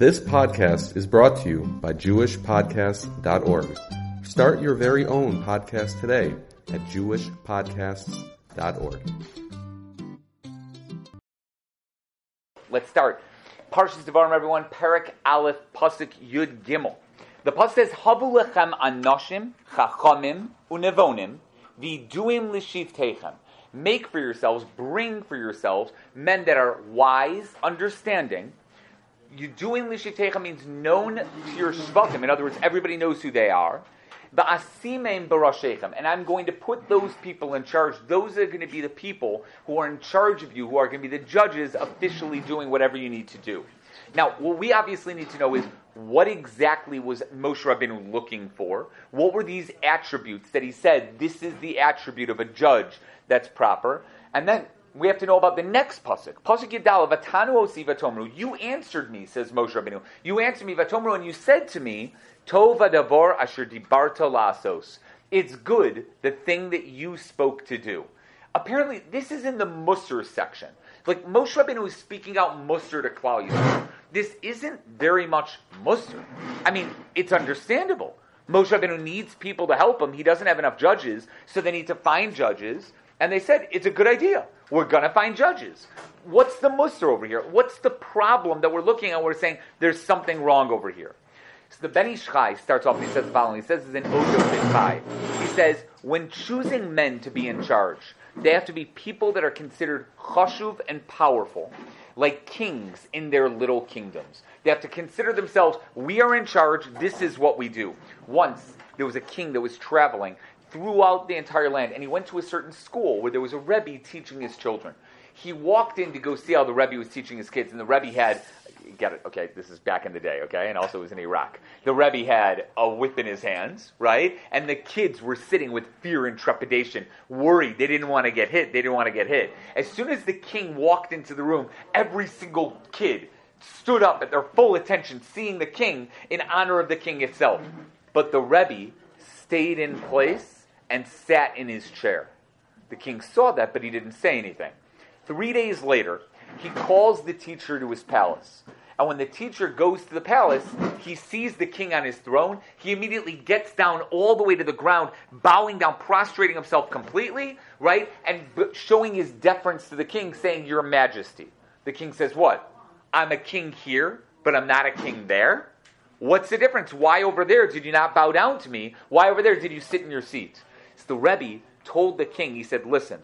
This podcast is brought to you by JewishPodcasts.org. Start your very own podcast today at JewishPodcasts.org. Let's start. Parshas Devarim, everyone. Perak Aleph Pasuk Yud Gimel. The pasuk says, "Havu lechem anoshim, chachamim, unevonim, viduim l'shivtechem." Make for yourselves, bring for yourselves men that are wise, understanding. Yuduim l'shivtechem means known to your shvatim. In other words, everybody knows who they are. Ba'asimim barashechem, and I'm going to put those people in charge. Those are going to be the people who are in charge of you, who are going to be the judges, officially doing whatever you need to do. Now, what we obviously need to know is what exactly was Moshe Rabbeinu looking for? What were these attributes that he said this is the attribute of a judge that's proper? And then we have to know about the next pasuk. Pasuk Yidal Vatanu Osi Vatomru. You answered me, says Moshe Rabbeinu. You answered me Vatomru, and you said to me, Tova Davor Asher Dibarta Lasos. It's good the thing that you spoke to do. Apparently, this is in the Musar section. Like Moshe Rabbeinu is speaking out Musar to Yisrael. This isn't very much Musar. I mean, it's understandable. Moshe Rabbeinu needs people to help him. He doesn't have enough judges, so they need to find judges. And they said, it's a good idea. We're going to find judges. What's the Musar over here? What's the problem that we're looking at? We're saying there's something wrong over here. So the Ben Ish Chai starts off and he says the following. He says this in Odo Chai. He says, when choosing men to be in charge, they have to be people that are considered chashuv and powerful, like kings in their little kingdoms. They have to consider themselves, we are in charge, this is what we do. Once, there was a king that was traveling throughout the entire land, and he went to a certain school where there was a Rebbe teaching his children. He walked in to go see how the Rebbe was teaching his kids, and the Rebbe had get it, okay, this is back in the day, okay, and also was in Iraq. The Rebbe had a whip in his hands, right? And the kids were sitting with fear and trepidation, worried. They didn't want to get hit. They didn't want to get hit. As soon as the king walked into the room, every single kid stood up at their full attention, seeing the king in honor of the king itself. But the Rebbe stayed in place and sat in his chair. The king saw that, but he didn't say anything. Three days later, he calls the teacher to his palace. And when the teacher goes to the palace, he sees the king on his throne. He immediately gets down all the way to the ground, bowing down, prostrating himself completely, right? And showing his deference to the king, saying, Your Majesty. The king says, What? I'm a king here, but I'm not a king there? What's the difference? Why over there did you not bow down to me? Why over there did you sit in your seat? So the Rebbe told the king, he said, Listen,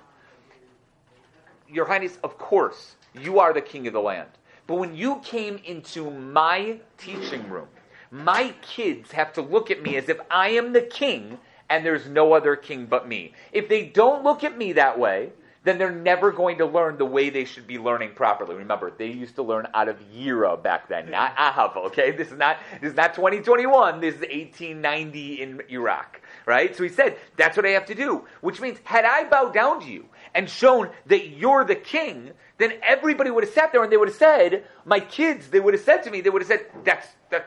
Your Highness, of course, you are the king of the land. But when you came into my teaching room, my kids have to look at me as if I am the king and there's no other king but me. If they don't look at me that way, then they're never going to learn the way they should be learning properly. Remember, they used to learn out of Yira back then, not Ahav. Okay, this is not this is not 2021. This is 1890 in Iraq, right? So he said that's what I have to do, which means had I bowed down to you and shown that you're the king, then everybody would have sat there and they would have said, my kids, they would have said to me, they would have said, that's, that,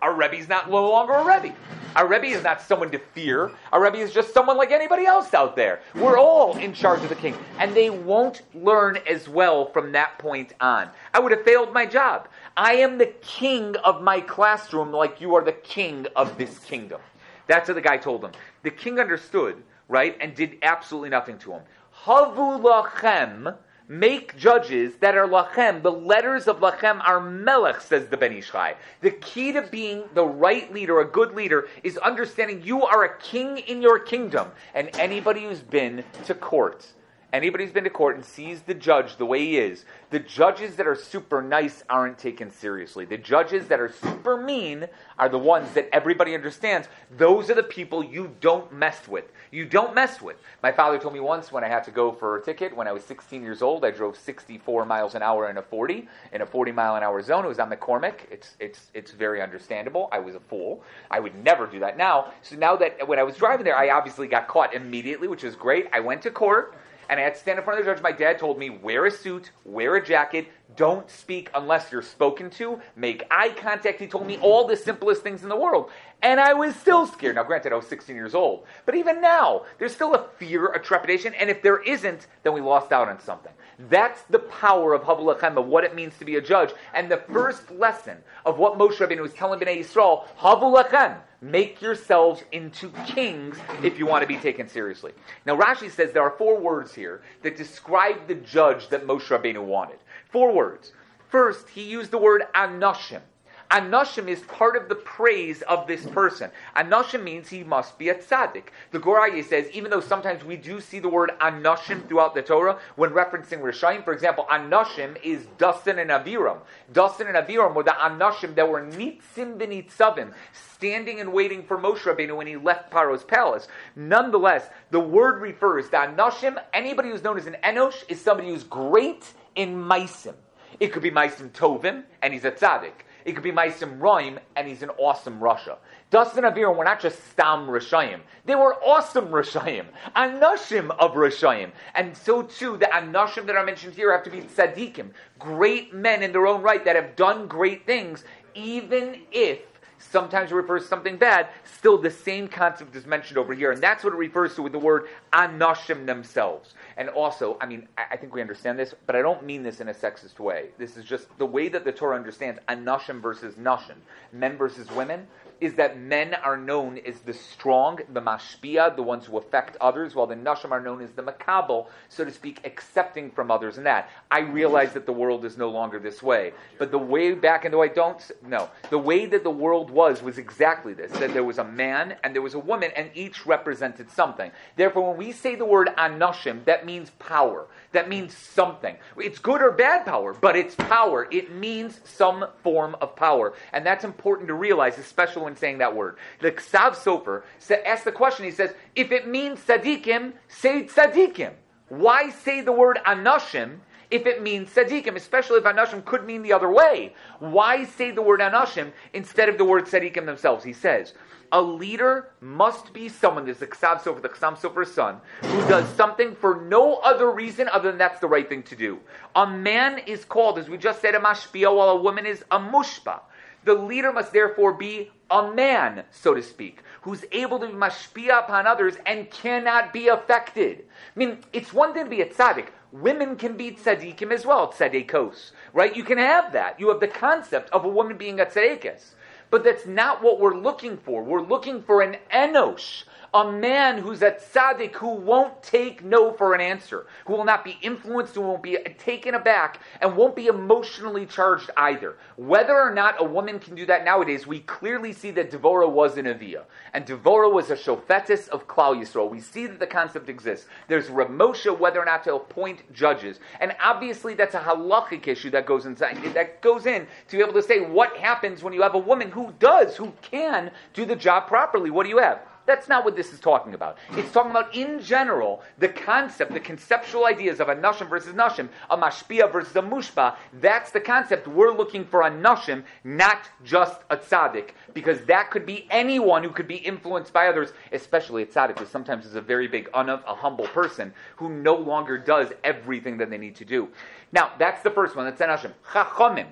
our Rebbe's not no longer a Rebbe. Our Rebbe is not someone to fear. Our Rebbe is just someone like anybody else out there. We're all in charge of the king. And they won't learn as well from that point on. I would have failed my job. I am the king of my classroom like you are the king of this kingdom. That's what the guy told him. The king understood, right, and did absolutely nothing to him. Havu lachem, make judges that are lachem. The letters of lachem are melech, says the Ben Ish Chai. The key to being the right leader, a good leader, is understanding you are a king in your kingdom. And anybody who's been to court, anybody who's been to court and sees the judge the way he is, the judges that are super nice aren't taken seriously. The judges that are super mean are the ones that everybody understands. Those are the people you don't mess with. You don't mess with. My father told me once when I had to go for a ticket when I was 16 years old, I drove 64 miles an hour in a 40 in a 40 mile an hour zone. It was on McCormick. It's it's it's very understandable. I was a fool. I would never do that now. So now that when I was driving there, I obviously got caught immediately, which is great. I went to court and I had to stand in front of the judge. My dad told me, wear a suit, wear a jacket, Don't speak unless you're spoken to. Make eye contact. He told me all the simplest things in the world. And I was still scared. Now, granted, I was 16 years old. But even now, there's still a fear, a trepidation. And if there isn't, then we lost out on something. That's the power of Havul Lechem, of what it means to be a judge. And the first lesson of what Moshe Rabbeinu was telling Bnei Yisrael, Havul Lechem, make yourselves into kings if you want to be taken seriously. Now, Rashi says there are four words here that describe the judge that Moshe Rabbeinu wanted. Four words. First, he used the word anoshim. Anoshim is part of the praise of this person. Anoshim means he must be a tzaddik. The Gur says, even though sometimes we do see the word anoshim throughout the Torah, when referencing Rishayim, for example, anoshim is Dasan and Aviram. Dasan and Aviram were the anoshim that were nitzim b'nitzavim, standing and waiting for Moshe Rabbeinu when he left Paro's palace. Nonetheless, the word refers to anoshim, anybody who's known as an enosh, is somebody who's great in maisim. It could be maisim tovim, and he's a tzaddik. It could be Maisim Roim, and he's an awesome rasha. Dasan and Aviram were not just Stam Rishayim. They were awesome Rishayim. Anashim of Rishayim. And so too, the Anashim that are mentioned here have to be Tzadikim. Great men in their own right that have done great things, even if sometimes it refers to something bad, still the same concept is mentioned over here. And that's what it refers to with the word anashim themselves. And also, I mean, I think we understand this, but I don't mean this in a sexist way. This is just the way that the Torah understands anashim versus nashim, men versus women is that men are known as the strong, the mashpia, the ones who affect others, while the nashim are known as the makabel, so to speak, accepting from others and that. I realize that the world is no longer this way. But the way back, though I don't, no, the way that the world was was exactly this, that there was a man and there was a woman, and each represented something. Therefore, when we say the word anashim, that means power. That means something. It's good or bad power, but it's power. It means some form of power. And that's important to realize, especially when saying that word. The Ksav Sofer asks the question, he says, if it means tzaddikim, say tzaddikim. Why say the word anashim if it means tzaddikim, especially if anashim could mean the other way? Why say the word anashim instead of the word tzaddikim themselves? He says, a leader must be someone, there's the Ksav Sofer, the Chassam Sofer's son, who does something for no other reason other than that's the right thing to do. A man is called, as we just said, a mashpia, while a woman is a mushpa. The leader must therefore be a man, so to speak, who's able to be mashpia upon others and cannot be affected. I mean, it's one thing to be a tzaddik. Women can be tzaddikim as well, tzaddikos, right? You can have that. You have the concept of a woman being a tzaddikis. But that's not what we're looking for. We're looking for an enosh, a man who's a tzaddik who won't take no for an answer, who will not be influenced, who won't be taken aback, and won't be emotionally charged either. Whether or not a woman can do that nowadays, we clearly see that Devorah was an Avia, and Devorah was a shofetis of Klal Yisrael. We see that the concept exists. There's Ramosha, whether or not to appoint judges, and obviously that's a halachic issue that goes inside that goes in to be able to say what happens when you have a woman who does, who can do the job properly. What do you have? That's not what this is talking about. It's talking about, in general, the concept, the conceptual ideas of a nashim versus nashim, a mashpia versus a mushba. That's the concept. We're looking for a nashim, not just a tzaddik, because that could be anyone who could be influenced by others, especially a tzaddik, who sometimes is a very big, a humble person who no longer does everything that they need to do. Now, that's the first one. That's a nashim. Chachamim.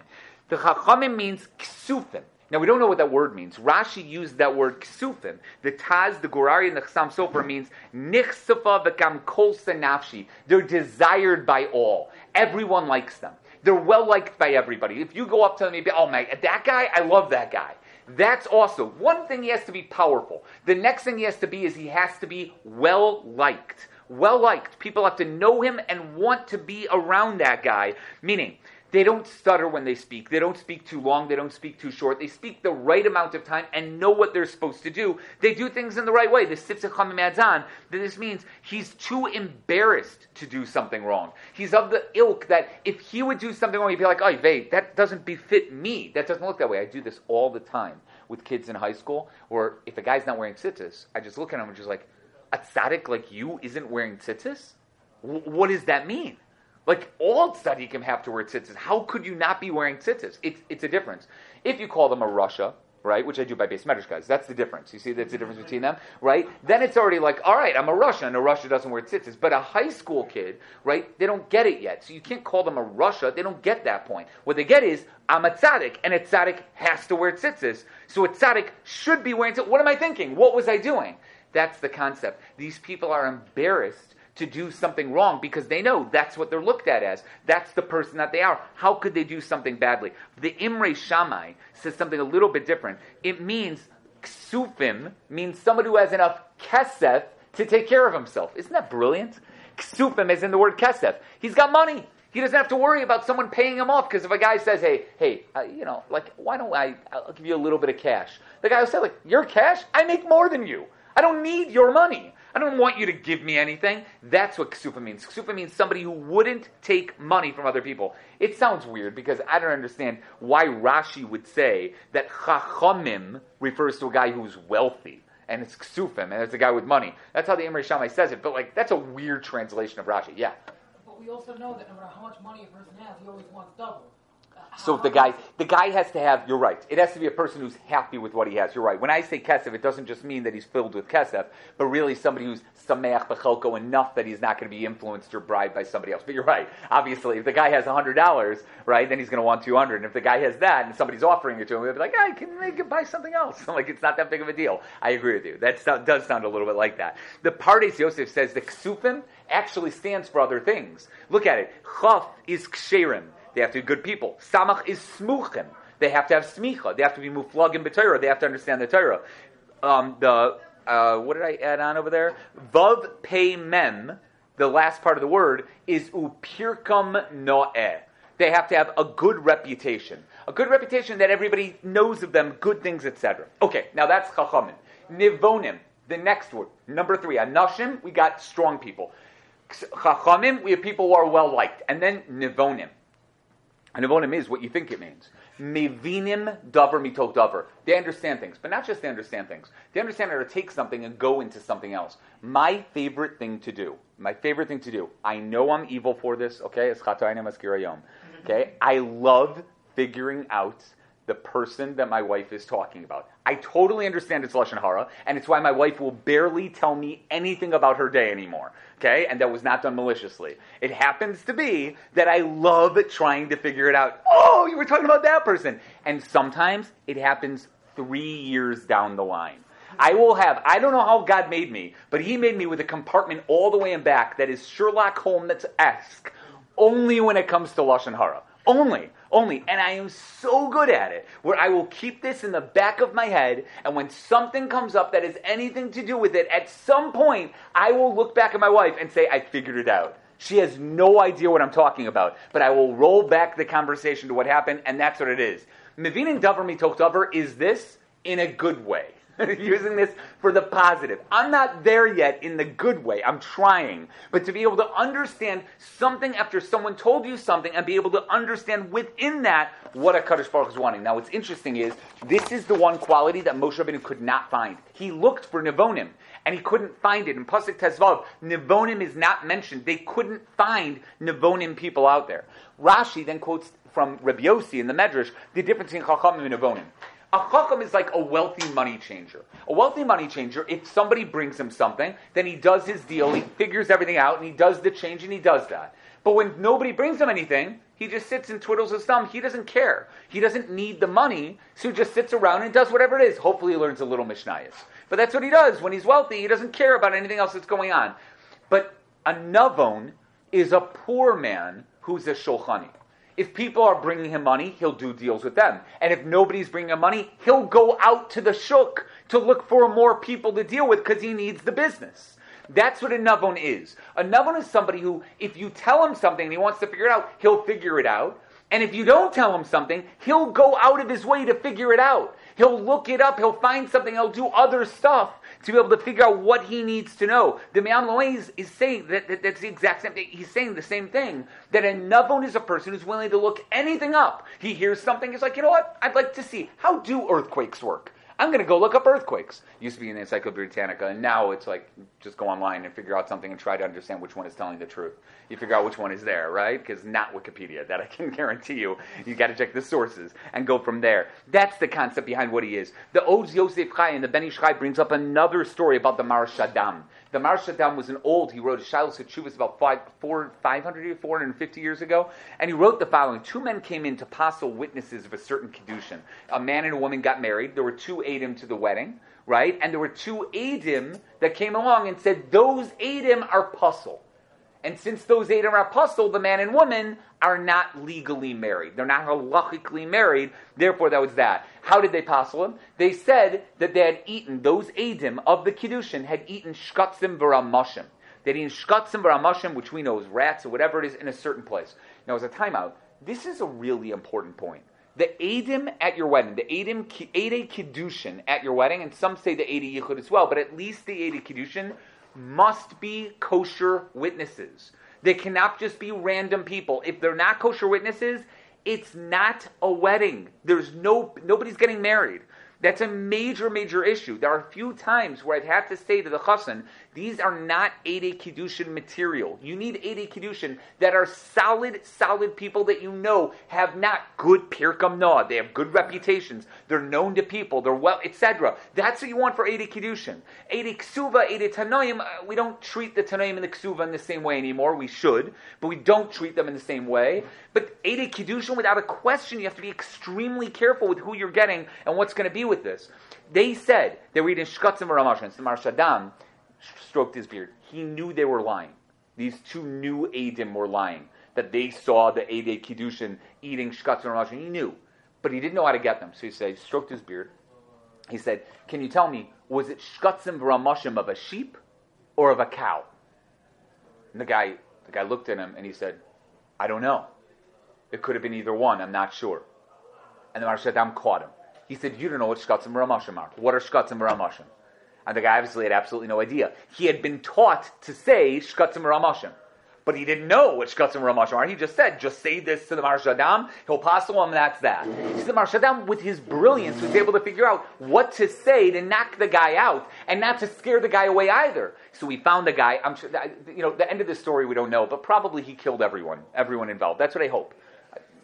The chachamim means ksufim. Now we don't know what that word means. Rashi used that word ksufim. The Taz, the Gur Aryeh, and the Chassam Sofer means nichsafa v'kam kol nafshi. They're desired by all. Everyone likes them. They're well liked by everybody. If you go up to them and be, oh my, that guy, I love that guy. That's also one thing he has to be powerful. The next thing he has to be is he has to be well liked. Well liked. People have to know him and want to be around that guy. Meaning, they don't stutter when they speak. They don't speak too long. They don't speak too short. They speak the right amount of time and know what they're supposed to do. They do things in the right way. The Sitzach this means he's too embarrassed to do something wrong. He's of the ilk that if he would do something wrong, he'd be like, oh, Vay, that doesn't befit me. That doesn't look that way. I do this all the time with kids in high school, or if a guy's not wearing tzitzis, I just look at him and just like, a tzaddik like you isn't wearing tzitzis? W- what does that mean? Like all tzaddikim have to wear tzitzis. How could you not be wearing tzitzis? It's, it's a difference. If you call them a rasha, right? Which I do by base guys. That's the difference. You see, that's the difference between them, right? Then it's already like, all right, I'm a rasha, and a rasha doesn't wear tzitzis. But a high school kid, right? They don't get it yet, so you can't call them a rasha. They don't get that point. What they get is, I'm a tzaddik, and a tzaddik has to wear tzitzis. So a tzaddik should be wearing tzitzis. What am I thinking? What was I doing? That's the concept. These people are embarrassed to do something wrong because they know that's what they're looked at as. That's the person that they are. How could they do something badly? The Imre Shammai says something a little bit different. It means ksufim means somebody who has enough kesef to take care of himself. Isn't that brilliant? Ksufim is in the word kesef. He's got money. He doesn't have to worry about someone paying him off because if a guy says, "Hey, hey, uh, you know, like, why don't I? I'll give you a little bit of cash." The guy will say, "Like, your cash? I make more than you. I don't need your money." I don't want you to give me anything. That's what ksupa means. Ksupa means somebody who wouldn't take money from other people. It sounds weird because I don't understand why Rashi would say that chachamim refers to a guy who's wealthy. And it's ksufim, and it's a guy with money. That's how the Imre Shammai says it. But like, that's a weird translation of Rashi. Yeah. But we also know that no matter how much money a person has, he always wants double. So the guy, the guy has to have. You're right. It has to be a person who's happy with what he has. You're right. When I say kesef, it doesn't just mean that he's filled with kesef, but really somebody who's sameach bechelko enough that he's not going to be influenced or bribed by somebody else. But you're right. Obviously, if the guy has hundred dollars, right, then he's going to want two hundred. And if the guy has that and somebody's offering it to him, he'll be like, I can buy something else. like it's not that big of a deal. I agree with you. That does sound a little bit like that. The Pardes Yosef says the ksufim actually stands for other things. Look at it. Chaf is ksherim. They have to be good people. Samach is smuchim. They have to have smicha. They have to be muflagim b'Torah. They have to understand the Torah. Um, the uh, what did I add on over there? Vav pei mem. The last part of the word is upirkam noeh. They have to have a good reputation, a good reputation that everybody knows of them, good things, etc. Okay, now that's chachamim. Nivonim. The next word, number three, anashim. We got strong people. Chachamim. We have people who are well liked, and then nivonim. And Avonim is what you think it means. Mevinim davar mitok davar. They understand things, but not just they understand things. They understand how to take something and go into something else. My favorite thing to do, my favorite thing to do, I know I'm evil for this, okay? Okay? I love figuring out the person that my wife is talking about. I totally understand it's Lashon Hara, and it's why my wife will barely tell me anything about her day anymore. Okay? And that was not done maliciously. It happens to be that I love trying to figure it out. Oh, you were talking about that person. And sometimes it happens three years down the line. I will have, I don't know how God made me, but He made me with a compartment all the way in back that is Sherlock Holmes esque only when it comes to Lashon Hara. Only, only. And I am so good at it where I will keep this in the back of my head. And when something comes up that has anything to do with it, at some point, I will look back at my wife and say, I figured it out. She has no idea what I'm talking about. But I will roll back the conversation to what happened, and that's what it is. Mevinin davar mitoch davar is this in a good way. using this for the positive. I'm not there yet in the good way. I'm trying. But to be able to understand something after someone told you something and be able to understand within that what a Kaddish Baruch is wanting. Now, what's interesting is this is the one quality that Moshe Rabbeinu could not find. He looked for Nivonim and he couldn't find it. In Pasuk Tezvav, Nivonim is not mentioned. They couldn't find Nivonim people out there. Rashi then quotes from Rabbi Yossi in the Medrash the difference between Chacham and Nivonim. A chacham is like a wealthy money changer. A wealthy money changer, if somebody brings him something, then he does his deal, he figures everything out, and he does the change, and he does that. But when nobody brings him anything, he just sits and twiddles his thumb. He doesn't care. He doesn't need the money, so he just sits around and does whatever it is. Hopefully, he learns a little Mishnayos. But that's what he does. When he's wealthy, he doesn't care about anything else that's going on. But a navon is a poor man who's a shulchani. If people are bringing him money, he'll do deals with them. And if nobody's bringing him money, he'll go out to the shuk to look for more people to deal with because he needs the business. That's what a navon is. A navon is somebody who, if you tell him something and he wants to figure it out, he'll figure it out. And if you don't tell him something, he'll go out of his way to figure it out. He'll look it up, he'll find something, he'll do other stuff to be able to figure out what he needs to know. The Me'am Loez is saying that, that, that's the exact same thing. He's saying the same thing. That a Navon is a person who's willing to look anything up. He hears something, he's like, you know what? I'd like to see how do earthquakes work. I'm going to go look up earthquakes. Used to be in the Encyclopedia Britannica, and now it's like just go online and figure out something and try to understand which one is telling the truth. You figure out which one is there, right? Because not Wikipedia. That I can guarantee you. You got to check the sources and go from there. That's the concept behind what he is. The Od Yosef Chai and the Ben Ish Chai brings up another story about the Maharshdam. The Maharshdam was an old. He wrote a Shiloh Chuvas about five, four, 500, 450 years ago, and he wrote the following: Two men came in to apostle witnesses of a certain kedushin. A man and a woman got married. There were two Adim to the wedding, right? And there were two Adim that came along and said, Those Adim are puzzle. And since those Adim are puzzle, the man and woman are not legally married. They're not halachically married. Therefore, that was that. How did they puzzle him? They said that they had eaten, those Adim of the Kiddushin had eaten shkatzim v'ramashim. They'd eaten shkatzim v'ramashim, which we know is rats or whatever it is, in a certain place. Now, as a timeout, this is a really important point. The Adim at your wedding, the Adim, Ede Kiddushin at your wedding, and some say the Ede Yichud as well, but at least the Ede Kiddushin must be kosher witnesses. They cannot just be random people. If they're not kosher witnesses, it's not a wedding. There's no nobody's getting married. That's a major, major issue. There are a few times where I've had to say to the chassan, these are not Ede Kiddushin material. You need Ede Kiddushin that are solid, solid people that you know have not good Pirkam Noah. They have good reputations. They're known to people. They're well, etc. That's what you want for Ede Kiddushin. Ede Ksuva, Ede Tanoim, uh, we don't treat the Tanoim and the Ksuva in the same way anymore. We should, but we don't treat them in the same way. But Ede Kiddushin, without a question, you have to be extremely careful with who you're getting and what's going to be with this. They said, they were eating Shkatzim Ramashim, Samar Shaddam, stroked his beard. He knew they were lying. These two new Adim were lying. That they saw the Ede Kiddushin eating Shkatzim Ramashim. He knew. But he didn't know how to get them. So he said, he stroked his beard. He said, Can you tell me, was it Shkatzim Ramashim of a sheep or of a cow? And the guy, the guy looked at him and he said, I don't know. It could have been either one. I'm not sure. And the Maharshdam caught him. He said, You don't know what Shkatzim Ramashim are. What are Shkatzim Ramashim? And the guy obviously had absolutely no idea. He had been taught to say Shkatzim Ramashim. But he didn't know what Shkatzim Ramashim are. He just said, just say this to the Maharshdam, he'll pass and that's that. See, the Maharshdam, with his brilliance, was able to figure out what to say to knock the guy out and not to scare the guy away either. So we found the guy. I'm sure, you know, the end of the story we don't know, but probably he killed everyone, everyone involved. That's what I hope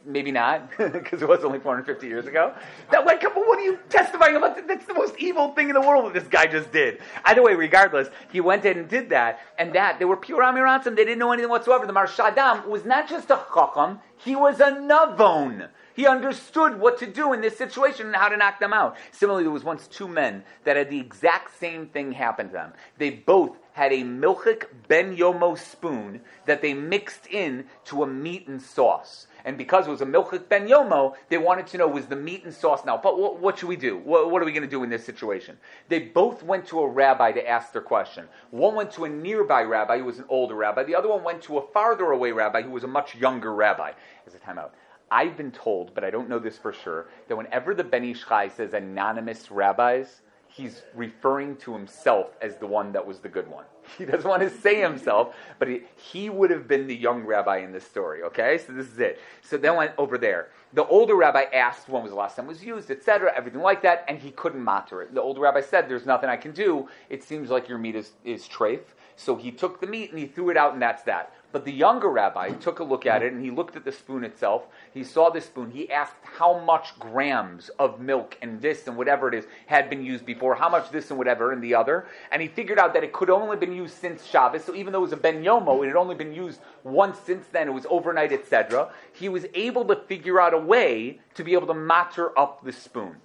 maybe not, because it was only 450 years ago. That like, what are you testifying about? That's the most evil thing in the world that this guy just did. Either way, regardless, he went in and did that, and that they were pure Amiratzim. They didn't know anything whatsoever. The Maharshdam was not just a chacham; he was a navon. He understood what to do in this situation and how to knock them out. Similarly, there was once two men that had the exact same thing happen to them. They both had a milchik ben yomo spoon that they mixed in to a meat and sauce. And because it was a milchik ben yomo, they wanted to know was the meat and sauce now. But what, what should we do? What, what are we going to do in this situation? They both went to a rabbi to ask their question. One went to a nearby rabbi who was an older rabbi. The other one went to a farther away rabbi who was a much younger rabbi. As a timeout. I've been told, but I don't know this for sure, that whenever the Ben Ish Chai says anonymous rabbis, he's referring to himself as the one that was the good one. He doesn't want to say himself, but he, he would have been the young rabbi in this story, okay? So this is it. So then went over there. The older rabbi asked when was the last time it was used, etc., everything like that, and he couldn't matter it. The older rabbi said, There's nothing I can do. It seems like your meat is, is treif. So he took the meat and he threw it out, and that's that. But the younger rabbi took a look at it and he looked at the spoon itself. He saw the spoon. He asked how much grams of milk and this and whatever it is had been used before, how much this and whatever and the other. And he figured out that it could only been used since Shabbos. So even though it was a ben yomo, it had only been used once since then. It was overnight, etc. He was able to figure out a way to be able to matter up the spoon.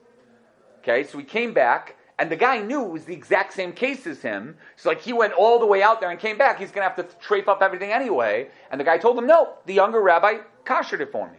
Okay, so he came back and the guy knew it was the exact same case as him. So like he went all the way out there and came back. He's going to have to trape up everything anyway. And the guy told him, no, the younger rabbi koshered it for me.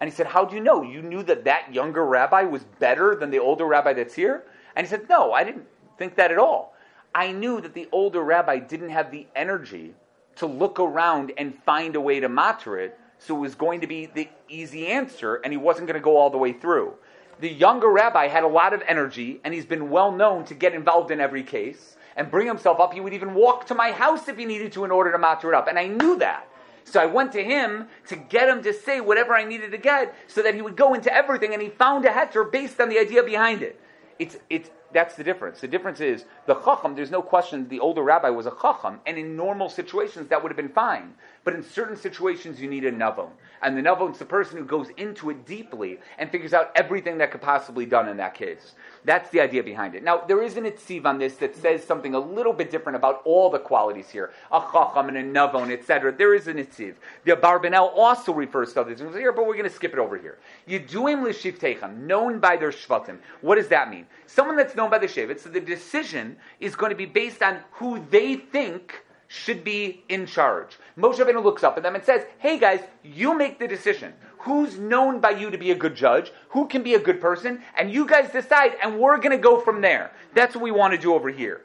And he said, how do you know? You knew that that younger rabbi was better than the older rabbi that's here? And he said, no, I didn't think that at all. I knew that the older rabbi didn't have the energy to look around and find a way to matter it. So it was going to be the easy answer, and he wasn't going to go all the way through the younger rabbi had a lot of energy and he's been well known to get involved in every case and bring himself up. He would even walk to my house if he needed to in order to matter it up. And I knew that. So I went to him to get him to say whatever I needed to get so that he would go into everything and he found a heter based on the idea behind it. It's it's that's the difference. The difference is the chacham. There's no question the older rabbi was a chacham, and in normal situations that would have been fine. But in certain situations, you need a navon, and the navon is the person who goes into it deeply and figures out everything that could possibly be done in that case. That's the idea behind it. Now, there is an itziv on this that says something a little bit different about all the qualities here, a chacham and a navon, etc. There is an itziv. The Abarbanel also refers to others here, but we're going to skip it over here. Yeduim l'shiftechem, known by their shvatim. What does that mean? Someone that's known by the shevet. So the decision is going to be based on who they think should be in charge. Moshe Rabbeinu looks up at them and says, "Hey guys, you make the decision who's known by you to be a good judge, who can be a good person, and you guys decide, and we're going to go from there. That's what we want to do over here.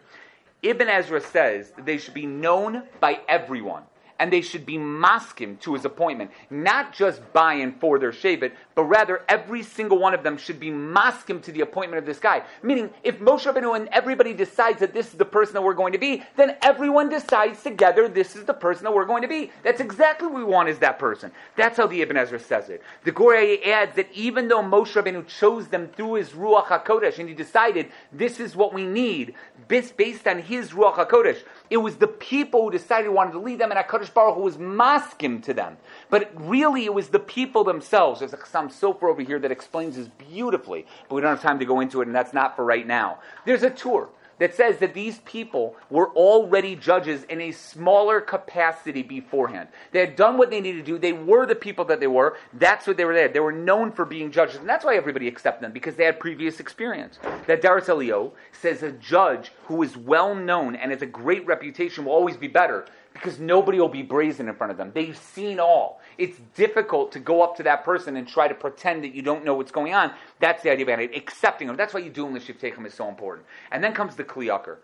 Ibn Ezra says they should be known by everyone and they should be maskim to his appointment, not just by and for their shevet, but rather every single one of them should be maskim to the appointment of this guy. Meaning, if Moshe Rabbeinu and everybody decides that this is the person that we're going to be, then everyone decides together this is the person that we're going to be. That's exactly what we want is that person. That's how the Ibn Ezra says it. The Gorei adds that even though Moshe Rabbeinu chose them through his Ruach HaKodesh and he decided this is what we need, based on his Ruach HaKodesh, it was the people who decided wanted to lead them, and HaKadosh Baruch Hu was maskim to them. But really, it was the people themselves. There's a Chassam Sofer over here that explains this beautifully, but we don't have time to go into it, and that's not for right now. There's a tour that says that these people were already judges in a smaller capacity beforehand. They had done what they needed to do. They were the people that they were. That's what they were there. They were known for being judges. And that's why everybody accepted them, because they had previous experience. That Daras Elio says a judge who is well known and has a great reputation will always be better because nobody will be brazen in front of them. They've seen all. It's difficult to go up to that person and try to pretend that you don't know what's going on. That's the idea behind it. Accepting them. That's why you do in Lishivtechem is so important. And then comes the Kli Yakar.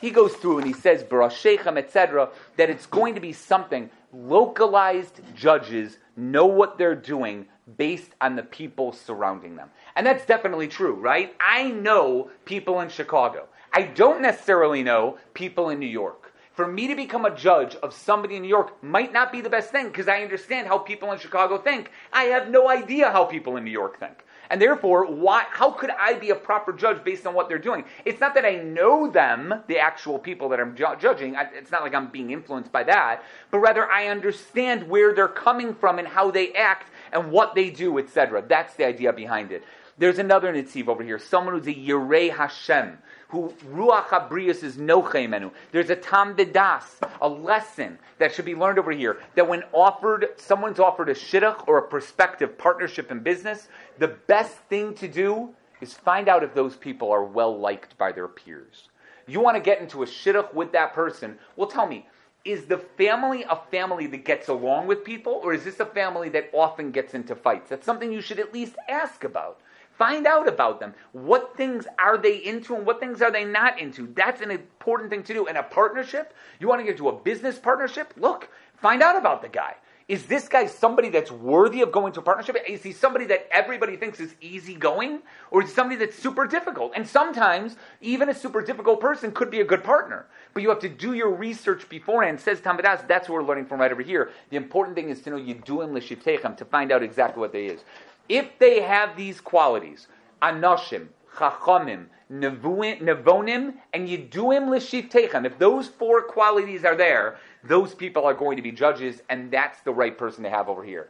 He goes through and he says, Barashechem, etc., that it's going to be something. Localized judges know what they're doing based on the people surrounding them. And that's definitely true, right? I know people in Chicago. I don't necessarily know people in New York for me to become a judge of somebody in New York might not be the best thing because I understand how people in Chicago think. I have no idea how people in New York think. And therefore, why, how could I be a proper judge based on what they're doing? It's not that I know them, the actual people that I'm ju- judging. I, it's not like I'm being influenced by that, but rather I understand where they're coming from and how they act and what they do, etc. That's the idea behind it. There's another Nitziv over here, someone who's a Yirei Hashem who Ruach Habrius is Nochemenu. There's a Tam Bidas, a lesson that should be learned over here. That when offered, someone's offered a shidduch or a prospective partnership in business, the best thing to do is find out if those people are well liked by their peers. You want to get into a shidduch with that person? Well, tell me, is the family a family that gets along with people, or is this a family that often gets into fights? That's something you should at least ask about. Find out about them. What things are they into and what things are they not into? That's an important thing to do. In a partnership, you want to get into a business partnership? Look, find out about the guy. Is this guy somebody that's worthy of going to a partnership? Is he somebody that everybody thinks is easygoing? Or is he somebody that's super difficult? And sometimes, even a super difficult person could be a good partner. But you have to do your research beforehand. Says Tamidas, that's what we're learning from right over here. The important thing is to know you do in Lishitechem to find out exactly what they is. If they have these qualities, anoshim, chachamim, nevonim, and yiduim l'shiftechem, if those four qualities are there, those people are going to be judges, and that's the right person to have over here.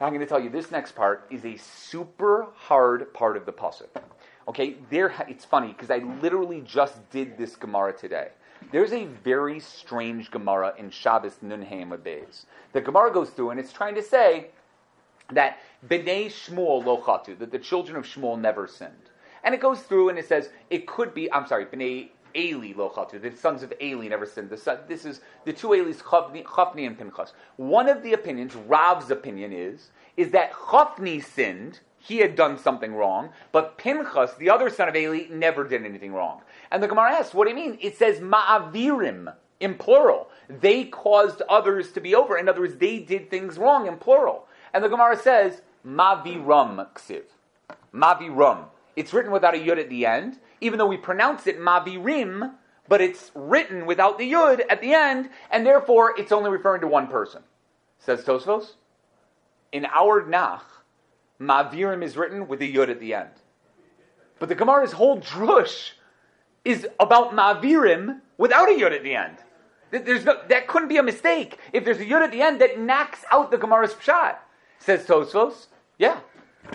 Now I'm going to tell you this next part is a super hard part of the pasuk. Okay, there. It's funny because I literally just did this Gemara today. There's a very strange Gemara in Shabbos Nunheim Beis. The Gemara goes through and it's trying to say that Bnei Shmuel lochatu, that the children of Shmuel never sinned. And it goes through and it says it could be, I'm sorry, Bnei Eli lochatu, the sons of Eli never sinned. Son, this is the two Elis, Chafni and Pinchas. One of the opinions, Rav's opinion is, is that Chafni sinned, he had done something wrong, but Pinchas, the other son of Eli, never did anything wrong. And the Gemara asks, what do you mean? It says ma'avirim in plural. They caused others to be over. In other words, they did things wrong in plural. And the Gemara says, Maviram ksiv. Maviram. It's written without a yud at the end, even though we pronounce it Mavirim, but it's written without the yud at the end, and therefore it's only referring to one person. Says Tosfos. In our Nach, Mavirim is written with a yud at the end. But the Gemara's whole drush is about Ma'avirim without a Yud at the end. No, that couldn't be a mistake. If there's a Yud at the end, that knocks out the Gemara's Pshat. Says Tosfos, yeah,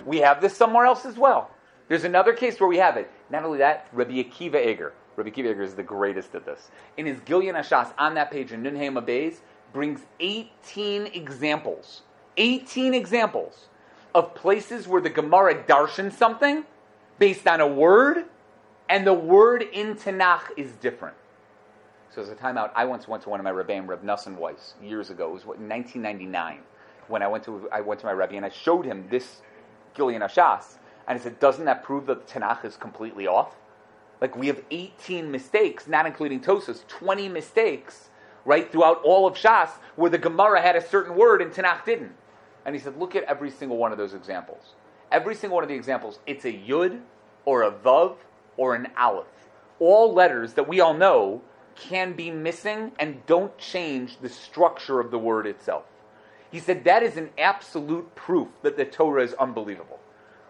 we have this somewhere else as well. There's another case where we have it. Not only that, Rabbi Akiva Eger. Rabbi Akiva Eger is the greatest at this. In his Gilyon HaShas, on that page in Nunheim Abayz, brings 18 examples, 18 examples of places where the Gemara darshan something based on a word, and the word in Tanakh is different. So as a timeout, I once went to one of my rebbeim, Reb Nussin Weiss, years ago. It was what, 1999 when I went to I went to my rebbe and I showed him this Gilyon HaShas, and I said, "Doesn't that prove that the Tanakh is completely off? Like we have 18 mistakes, not including Tosas, 20 mistakes, right throughout all of Shas, where the Gemara had a certain word and Tanakh didn't." And he said, "Look at every single one of those examples. Every single one of the examples, it's a Yud or a Vav or an Aleph. All letters that we all know." can be missing and don't change the structure of the word itself. He said that is an absolute proof that the Torah is unbelievable.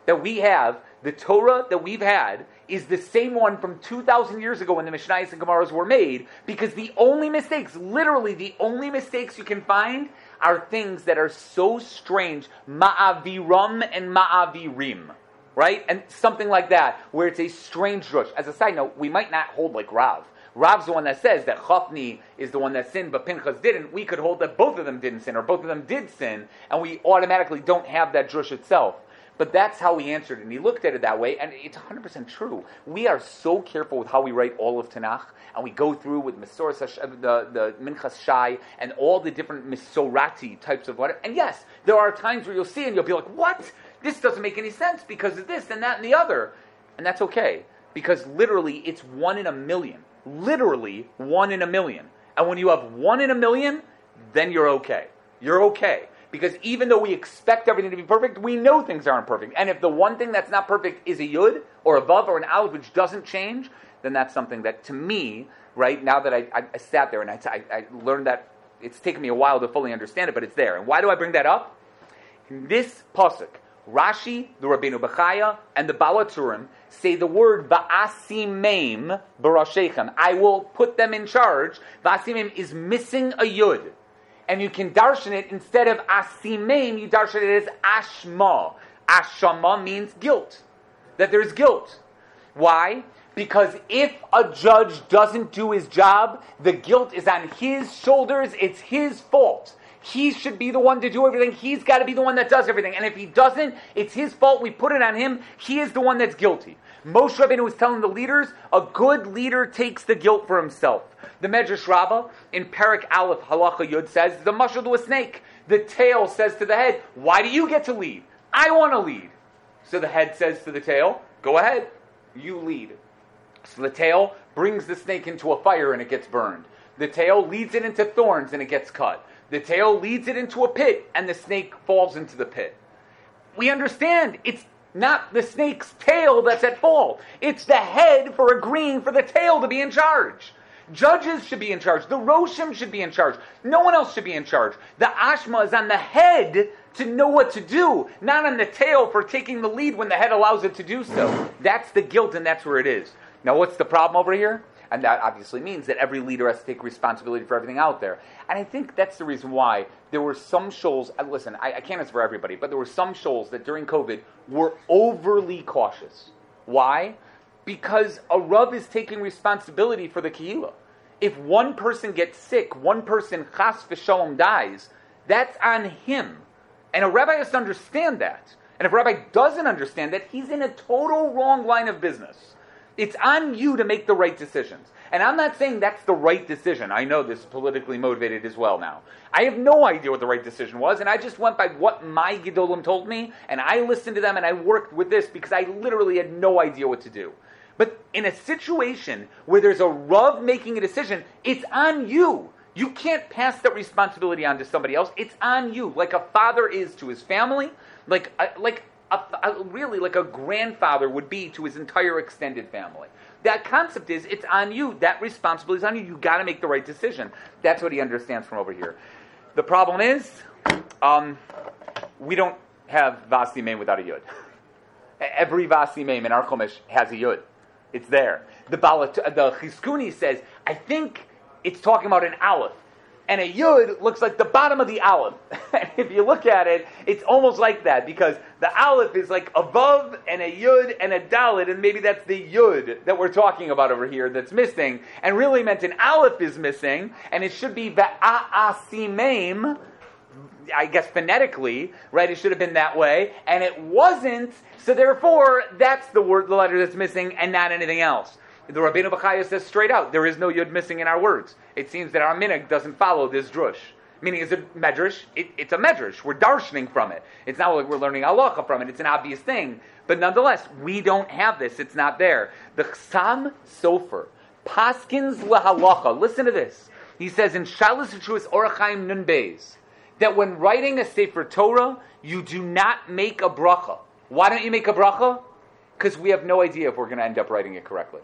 That we have, the Torah that we've had is the same one from 2,000 years ago when the Mishnayos and Gemaras were made, because the only mistakes, literally the only mistakes you can find, are things that are so strange. Ma'aviram and ma'avirim. Right? And something like that, where it's a strange drush. As a side note, we might not hold like Rav. Rav's the one that says that Chafni is the one that sinned, but Pinchas didn't. We could hold that both of them didn't sin, or both of them did sin, and we automatically don't have that drush itself. But that's how he answered it, and he looked at it that way, and it's 100% true. We are so careful with how we write all of Tanakh, and we go through with Misor, uh, the, the Minchas Shai, and all the different Misorati types of what. And yes, there are times where you'll see and you'll be like, what? This doesn't make any sense because of this and that and the other. And that's okay, because literally it's one in a million literally one in a million. And when you have one in a million, then you're okay. You're okay. Because even though we expect everything to be perfect, we know things aren't perfect. And if the one thing that's not perfect is a yud or a vav or an aleph, which doesn't change, then that's something that to me, right, now that I, I, I sat there and I, I, I learned that it's taken me a while to fully understand it, but it's there. And why do I bring that up? This pasuk, Rashi, the Rabbeinu Bechaya, and the Baal HaTurim say the word Va'asimim barashechem. I will put them in charge. Va'asimim is missing a yud. And you can darshan it instead of asimim, you darshan it as ashma. Ashama means guilt. That there's guilt. Why? Because if a judge doesn't do his job, the guilt is on his shoulders, it's his fault. He should be the one to do everything. He's got to be the one that does everything. And if he doesn't, it's his fault. We put it on him. He is the one that's guilty. Moshe Rabbeinu was telling the leaders, a good leader takes the guilt for himself. The Medrash Rabbah in Parak Aleph Halacha Yud says, the mushal to a snake. The tail says to the head, why do you get to lead? I want to lead. So the head says to the tail, go ahead, you lead. So the tail brings the snake into a fire and it gets burned. The tail leads it into thorns and it gets cut. The tail leads it into a pit, and the snake falls into the pit. We understand it's not the snake's tail that's at fault. It's the head for agreeing for the tail to be in charge. Judges should be in charge. The Roshim should be in charge. No one else should be in charge. The Ashma is on the head to know what to do, not on the tail for taking the lead when the head allows it to do so. That's the guilt, and that's where it is. Now, what's the problem over here? And that obviously means that every leader has to take responsibility for everything out there. And I think that's the reason why there were some shoals, uh, listen, I, I can't answer for everybody, but there were some shoals that during COVID were overly cautious. Why? Because a Rav is taking responsibility for the Kehillah. If one person gets sick, one person, chas v'shalom, dies, that's on him. And a rabbi has to understand that. And if a rabbi doesn't understand that, he's in a total wrong line of business. It's on you to make the right decisions. And I'm not saying that's the right decision. I know this is politically motivated as well now. I have no idea what the right decision was, and I just went by what my Gedolim told me, and I listened to them and I worked with this because I literally had no idea what to do. But in a situation where there's a Rav making a decision, it's on you. You can't pass that responsibility on to somebody else. It's on you, like a father is to his family, like uh, like a, a, really like a grandfather would be to his entire extended family. That concept is it's on you. That responsibility is on you. You got to make the right decision. That's what he understands from over here. The problem is, um, we don't have Vasi Main without a Yud. Every Vasimeim in our Chumash has a Yud. It's there. The Balat, the Chizkuni says, I think it's talking about an Aleph. And a Yud looks like the bottom of the Aleph. if you look at it, it's almost like that because the Aleph is like above and a Yud and a Dalet, and maybe that's the Yud that we're talking about over here that's missing. And really meant an Aleph is missing, and it should be Va'asimeim, I guess phonetically, right? It should have been that way, and it wasn't. So therefore, that's the word, the letter that's missing, and not anything else. The Rabbeinu Bachaya says straight out, there is no yud missing in our words. It seems that our minig doesn't follow this drush. Meaning, is it medrash? It, it's a medrash. We're darshaning from it. It's not like we're learning halacha from it. It's an obvious thing. But nonetheless, we don't have this. It's not there. The Chassam Sofer, Paskins lahalacha. Listen to this. He says in Shalas Chuas Orachaim Nun Beis that when writing a Sefer Torah, you do not make a bracha. Why don't you make a bracha? Because we have no idea if we're going to end up writing it correctly.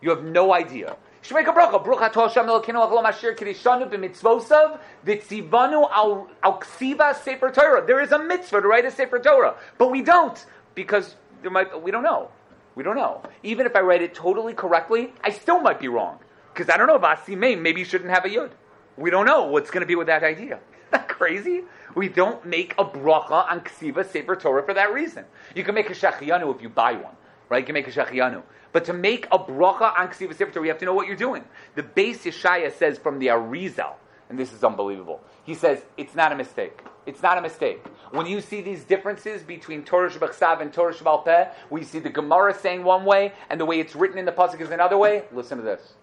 You have no idea. You should make a bracha. Bruch atol Hashem Elokeinu achlom asher kidishanu b'mitzvosav v'tzivanu al ksiva sefer Torah. There is a mitzvah to write a sefer Torah, but we don't because there might we don't know. We don't know. Even if I write it totally correctly, I still might be wrong because I don't know about. Maybe you shouldn't have a yud. We don't know what's going to be with that idea. Isn't that crazy? We don't make a bracha on ksiva sefer Torah for that reason. You can make a shechianu if you buy one, right? You can make a shechianu. But to make a bracha on Ksiva Torah, you have to know what you're doing. The Beis Yeshaya says from the Arizal, and this is unbelievable. He says it's not a mistake. It's not a mistake. When you see these differences between Torah Shabbat and Torah Shabbat you see the Gemara saying one way and the way it's written in the pasuk is another way, listen to this.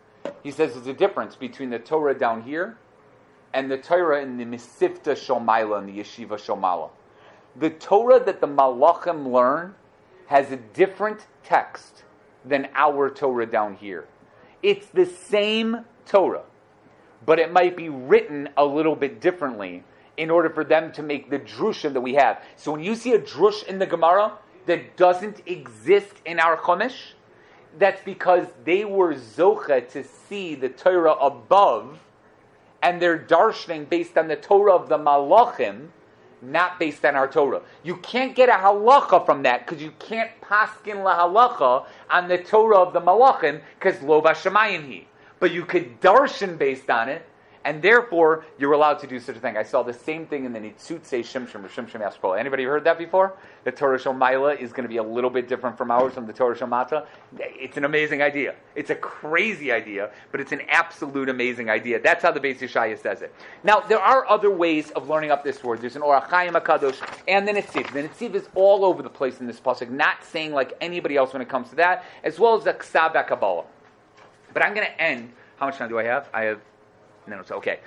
He says there's a difference between the Torah down here and the Torah in the Mesivta Shomaila and the Yeshiva Shomala. The Torah that the Malachim learn has a different text than our Torah down here. It's the same Torah, but it might be written a little bit differently in order for them to make the drusha that we have. So when you see a drush in the Gemara that doesn't exist in our Chumash, that's because they were zocha to see the Torah above, and they're darshaning based on the Torah of the Malachim, not based on our Torah. You can't get a halacha from that because you can't paskin la halacha on the Torah of the Malachim because lo bashamayim he. But you could darshan based on it, and therefore you're allowed to do such a thing. I saw the same thing in the Nitzutse Shimshim or Shimshim Yaspola. Anybody heard that before? The Torah Shomaila is going to be a little bit different from ours, from the Torah Shomata. It's an amazing idea. It's a crazy idea, but it's an absolute amazing idea. That's how the Beis Yeshaya says it. Now, there are other ways of learning up this word. There's an Ohr HaChaim HaKadosh and the Netziv. The Netziv is all over the place in this pasuk, not saying like anybody else when it comes to that, as well as the Ksav Kabbalah. But I'm going to end. How much time do I have? I have no, it's okay.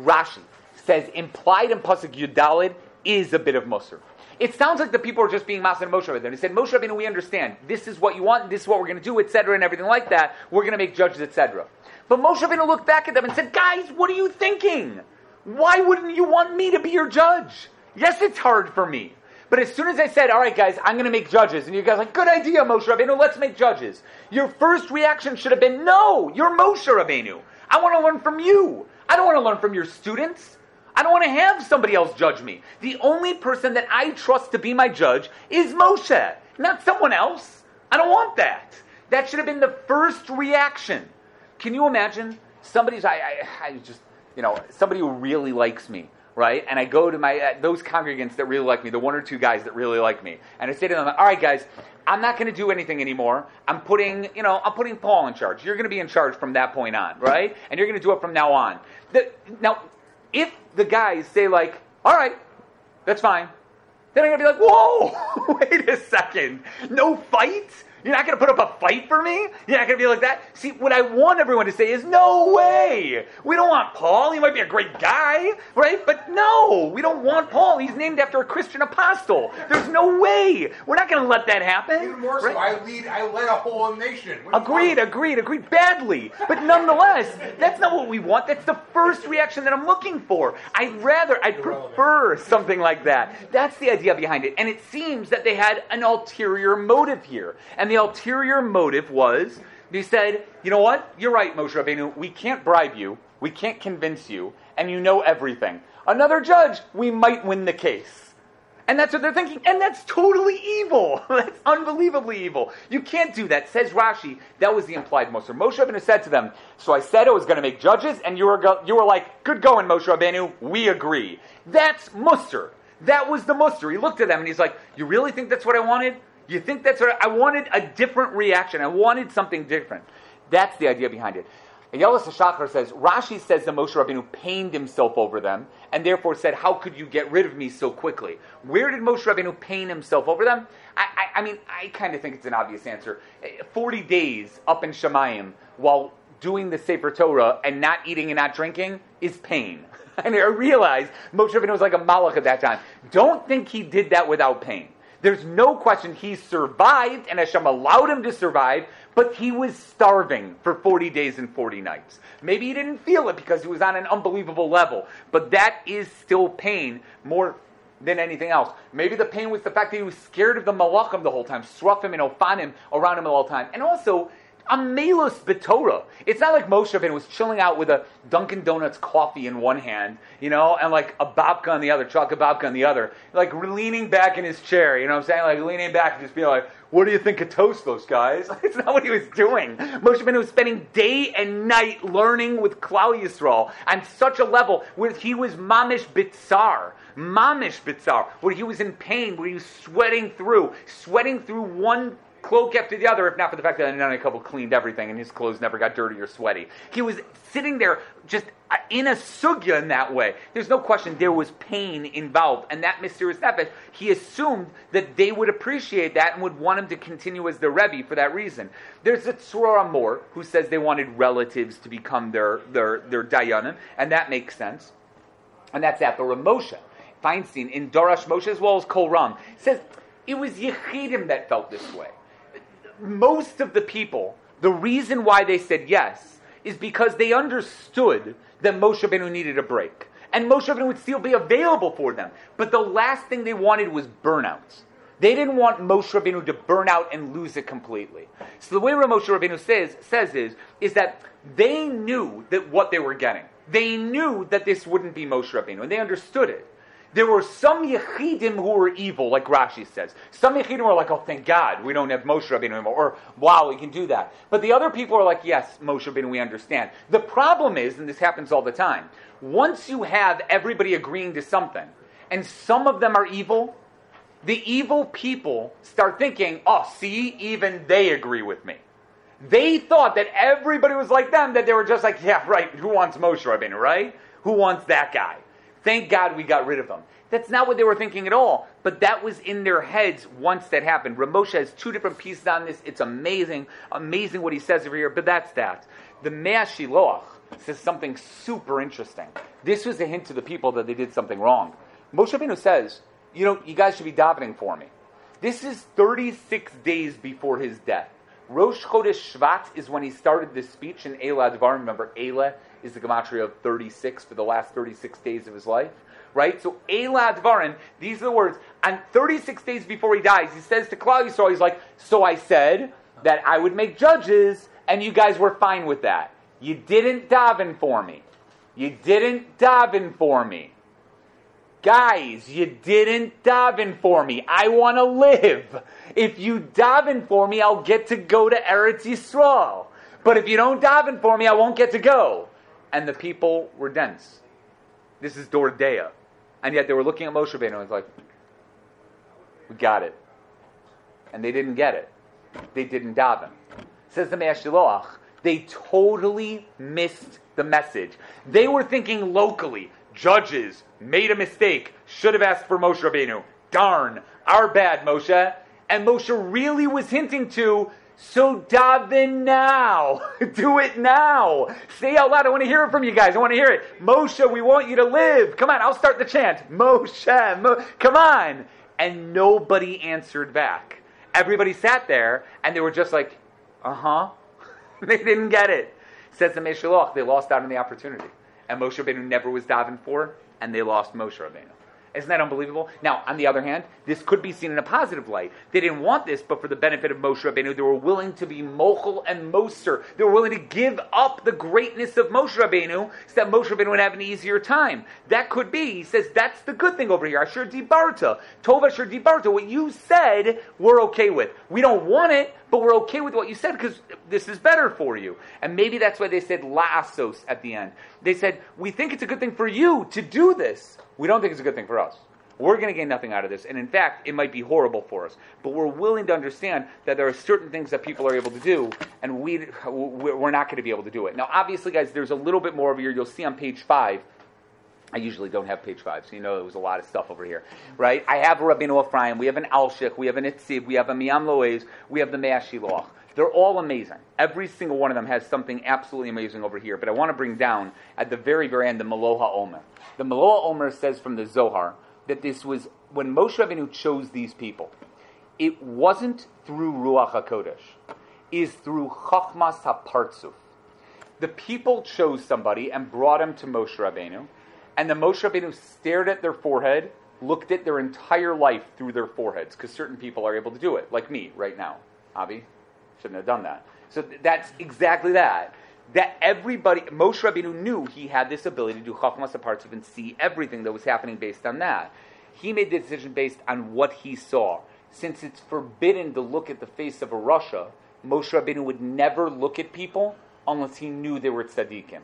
Rashi says implied in pasuk Yudalid is a bit of Musar. It sounds like the people are just being Masa and Moshe Rabbeinu. He said, Moshe Rabbeinu, we understand. This is what you want, this is what we're going to do, etc., and everything like that. We're going to make judges, etc. But Moshe Rabbeinu looked back at them and said, guys, what are you thinking? Why wouldn't you want me to be your judge? Yes, it's hard for me. But as soon as I said, all right, guys, I'm going to make judges, and you guys are like, good idea, Moshe Rabbeinu, let's make judges. Your first reaction should have been, no, you're Moshe Rabbeinu. I want to learn from you. I don't want to learn from your students. I don't want to have somebody else judge me. The only person that I trust to be my judge is Moshe, not someone else. I don't want that. That should have been the first reaction. Can you imagine? Somebody's, I, I, I just, you know, somebody who really likes me, right? And I go to my, uh, those congregants that really like me, the one or two guys that really like me, and I say to them, all right, guys, I'm not going to do anything anymore. I'm putting, you know, I'm putting Paul in charge. You're going to be in charge from that point on, right? And you're going to do it from now on. The, now, if the guys say like, all right, that's fine, then I'm going to be like, whoa, wait a second. No fight? You're not going to put up a fight for me? You're not going to be like that? See, what I want everyone to say is, no way. We don't want Paul. He might be a great guy, right? But no, we don't want Paul. He's named after a Christian apostle. There's no way. We're not going to let that happen. Even more so, right? I lead, I led a whole nation. What do you Agreed, agreed, agreed. Badly. But nonetheless, that's not what we want. That's the first reaction that I'm looking for. I'd rather, I'd prefer something like that. That's the idea behind it. And it seems that they had an ulterior motive here. And the ulterior motive was they said, you know what? You're right, Moshe Rabbeinu. We can't bribe you. We can't convince you. And you know everything. Another judge, we might win the case. And that's what they're thinking. And that's totally evil. that's unbelievably evil. You can't do that. Says Rashi, that was the implied Moshe. Moshe Rabbeinu said to them, so I said I was going to make judges, and you were, go- you were like, good going, Moshe Rabbeinu, we agree. That's Musr. That was the Musr. He looked at them and he's like, you really think that's what I wanted? You think that's what I, wanted? A different reaction. I wanted something different. That's the idea behind it. Yelis Shachar says, Rashi says that Moshe Rabbeinu pained himself over them, and therefore said, How could you get rid of me so quickly? Where did Moshe Rabbeinu pain himself over them? I, I, I mean, I kind of think it's an obvious answer. Eh, 40 days up in Shemayim while doing the Sefer Torah and not eating and not drinking is pain. And I realize Moshe Rabbeinu was like a malach at that time. Don't think he did that without pain. There's no question he survived, and Hashem allowed him to survive, but he was starving for 40 days and 40 nights. Maybe he didn't feel it because he was on an unbelievable level, but that is still pain more than anything else. Maybe the pain was the fact that he was scared of the malachim the whole time, srafim and ofanim around him all the time. And also, a melus b'torah. It's not like Moshe Rabbeinu was chilling out with a Dunkin' Donuts coffee in one hand, you know, and like a babka on the other, chocolate babka on the other, like leaning back in his chair, you know what I'm saying? Like leaning back and just being like, what do you think of toast, those guys? It's not what he was doing. Moshe Rabbeinu was spending day and night learning with Klal Yisrael on such a level where he was mamish bitzar, mamish bitzar, where he was in pain, where he was sweating through, sweating through one cloak after the other, if not for the fact that couple cleaned everything and his clothes never got dirty or sweaty. He was sitting there just uh, in a sugya in that way. There's no question there was pain involved. And that mysterious nefesh, he assumed that they would appreciate that and would want him to continue as their Rebbe for that reason. There's a Tzror HaMor who says they wanted relatives to become their, their, their Dayanim, and that makes sense. And that's after Ramosha. Feinstein in Darash Moshe as well as Kol Ram says it was Yechidim that felt this way most of the people, the reason why they said yes is because they understood that Moshe Rabbeinu needed a break. And Moshe Rabbeinu would still be available for them. But the last thing they wanted was burnouts. They didn't want Moshe Rabbeinu to burn out and lose it completely. So the way Moshe Rabbeinu says, says is, is that they knew that what they were getting. They knew that this wouldn't be Moshe Rabbeinu, and they understood it. There were some Yechidim who were evil, like Rashi says. Some Yechidim were like, oh, thank God, we don't have Moshe Rabbeinu anymore. Or, wow, we can do that. But the other people are like, yes, Moshe Rabbeinu, we understand. The problem is, and this happens all the time, once you have everybody agreeing to something, and some of them are evil, the evil people start thinking, oh, see, even they agree with me. They thought that everybody was like them, that they were just like, yeah, right, who wants Moshe Rabbeinu, right? Who wants that guy? Thank God we got rid of them. That's not what they were thinking at all, but that was in their heads once that happened. Ramosha has two different pieces on this. It's amazing, amazing what he says over here, but that's that. The Mea says something super interesting. This was a hint to the people that they did something wrong. Moshe Rabbeinu says, you know, you guys should be davening for me. This is 36 days before his death. Rosh Chodesh Shvat is when he started this speech in Elah Advar. Remember, Elah is the gematria of 36 for the last 36 days of his life, right? So Elah Advarim, these are the words. And 36 days before he dies, he says to Klal Yisrael, he's like, so I said that I would make judges, and you guys were fine with that. You didn't daven for me. You didn't daven for me. Guys, you didn't daven for me. I want to live. If you daven for me, I'll get to go to Eretz Yisrael. But if you don't daven for me, I won't get to go. And the people were dense. This is Dor De'ah. And yet they were looking at Moshe Rabbeinu and was like, we got it. And they didn't get it. They didn't daven. Says the Mei HaShiloach, they totally missed the message. They were thinking locally, judges made a mistake, should have asked for Moshe Rabbeinu. Darn, our bad, Moshe. And Moshe really was hinting to, so daven now. Do it now. Say out loud. I want to hear it from you guys. I want to hear it. Moshe, we want you to live. Come on, I'll start the chant. Moshe, Mo- come on. And nobody answered back. Everybody sat there and they were just like, uh huh. they didn't get it. Says the Mei HaShiloach, they lost out on the opportunity. And Moshe Rabbeinu never was davened for, and they lost Moshe Rabbeinu. Isn't that unbelievable? Now, on the other hand, this could be seen in a positive light. They didn't want this, but for the benefit of Moshe Rabbeinu, they were willing to be mochel and moser. They were willing to give up the greatness of Moshe Rabbeinu so that Moshe Rabbeinu would have an easier time. That could be. He says that's the good thing over here. Asher dibarta, tov asher dibarta. What you said, we're okay with. We don't want it, but we're okay with what you said because this is better for you. And maybe that's why they said la'asos at the end. They said we think it's a good thing for you to do this. We don't think it's a good thing for us. We're going to gain nothing out of this. And in fact, it might be horrible for us. But we're willing to understand that there are certain things that people are able to do, and we, we're not going to be able to do it. Now, obviously, guys, there's a little bit more over here. You'll see on page five. I usually don't have page five, so you know there was a lot of stuff over here, right? I have a Rabbeinu Ephraim, we have an Alshich, we have an Itzib, we have a Me'am Lo'ez, we have the Mei HaShiloach. They're all amazing. Every single one of them has something absolutely amazing over here. But I want to bring down at the very, very end the Maloha Omer. The Maloha Omer says from the Zohar that this was when Moshe Rabbeinu chose these people. It wasn't through Ruach Hakodesh. Is through Chachmas HaPartzuf. The people chose somebody and brought him to Moshe Rabbeinu, and the Moshe Rabbeinu stared at their forehead, looked at their entire life through their foreheads, because certain people are able to do it, like me right now. Avi, shouldn't have done that. So that's exactly that. That everybody, Moshe Rabbeinu knew he had this ability to do Chachmas HaPartzuf and see everything that was happening based on that. He made the decision based on what he saw. Since it's forbidden to look at the face of a rasha, Moshe Rabbeinu would never look at people unless he knew they were tzaddikim.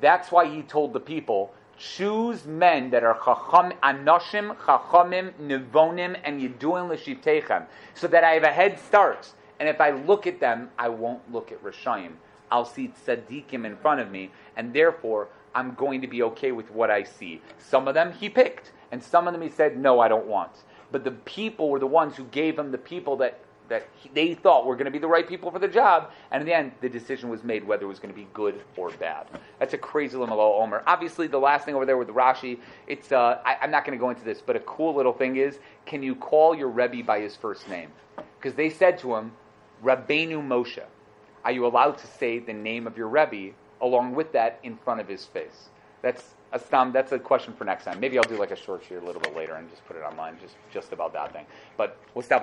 That's why he told the people, choose men that are chacham, anoshim, chachamim, nevonim, and yeduim l'shivtechem, so that I have a head start. And if I look at them, I won't look at Rishayim. I'll see tzaddikim in front of me, and therefore I'm going to be okay with what I see. Some of them he picked, and some of them he said, no, I don't want. But the people were the ones who gave him the people that that he, they thought were going to be the right people for the job, and in the end, the decision was made whether it was going to be good or bad. That's a crazy Lamalo Omer. Obviously, the last thing over there with Rashi, it's uh, I, I'm not going to go into this, but a cool little thing is, can you call your Rebbe by his first name? Because they said to him, Rabbeinu Moshe. Are you allowed to say the name of your Rebbe along with that in front of his face? That's a stam, that's a question for next time. Maybe I'll do like a short sheet a little bit later and just put it online, just just about that thing. But we'll stop at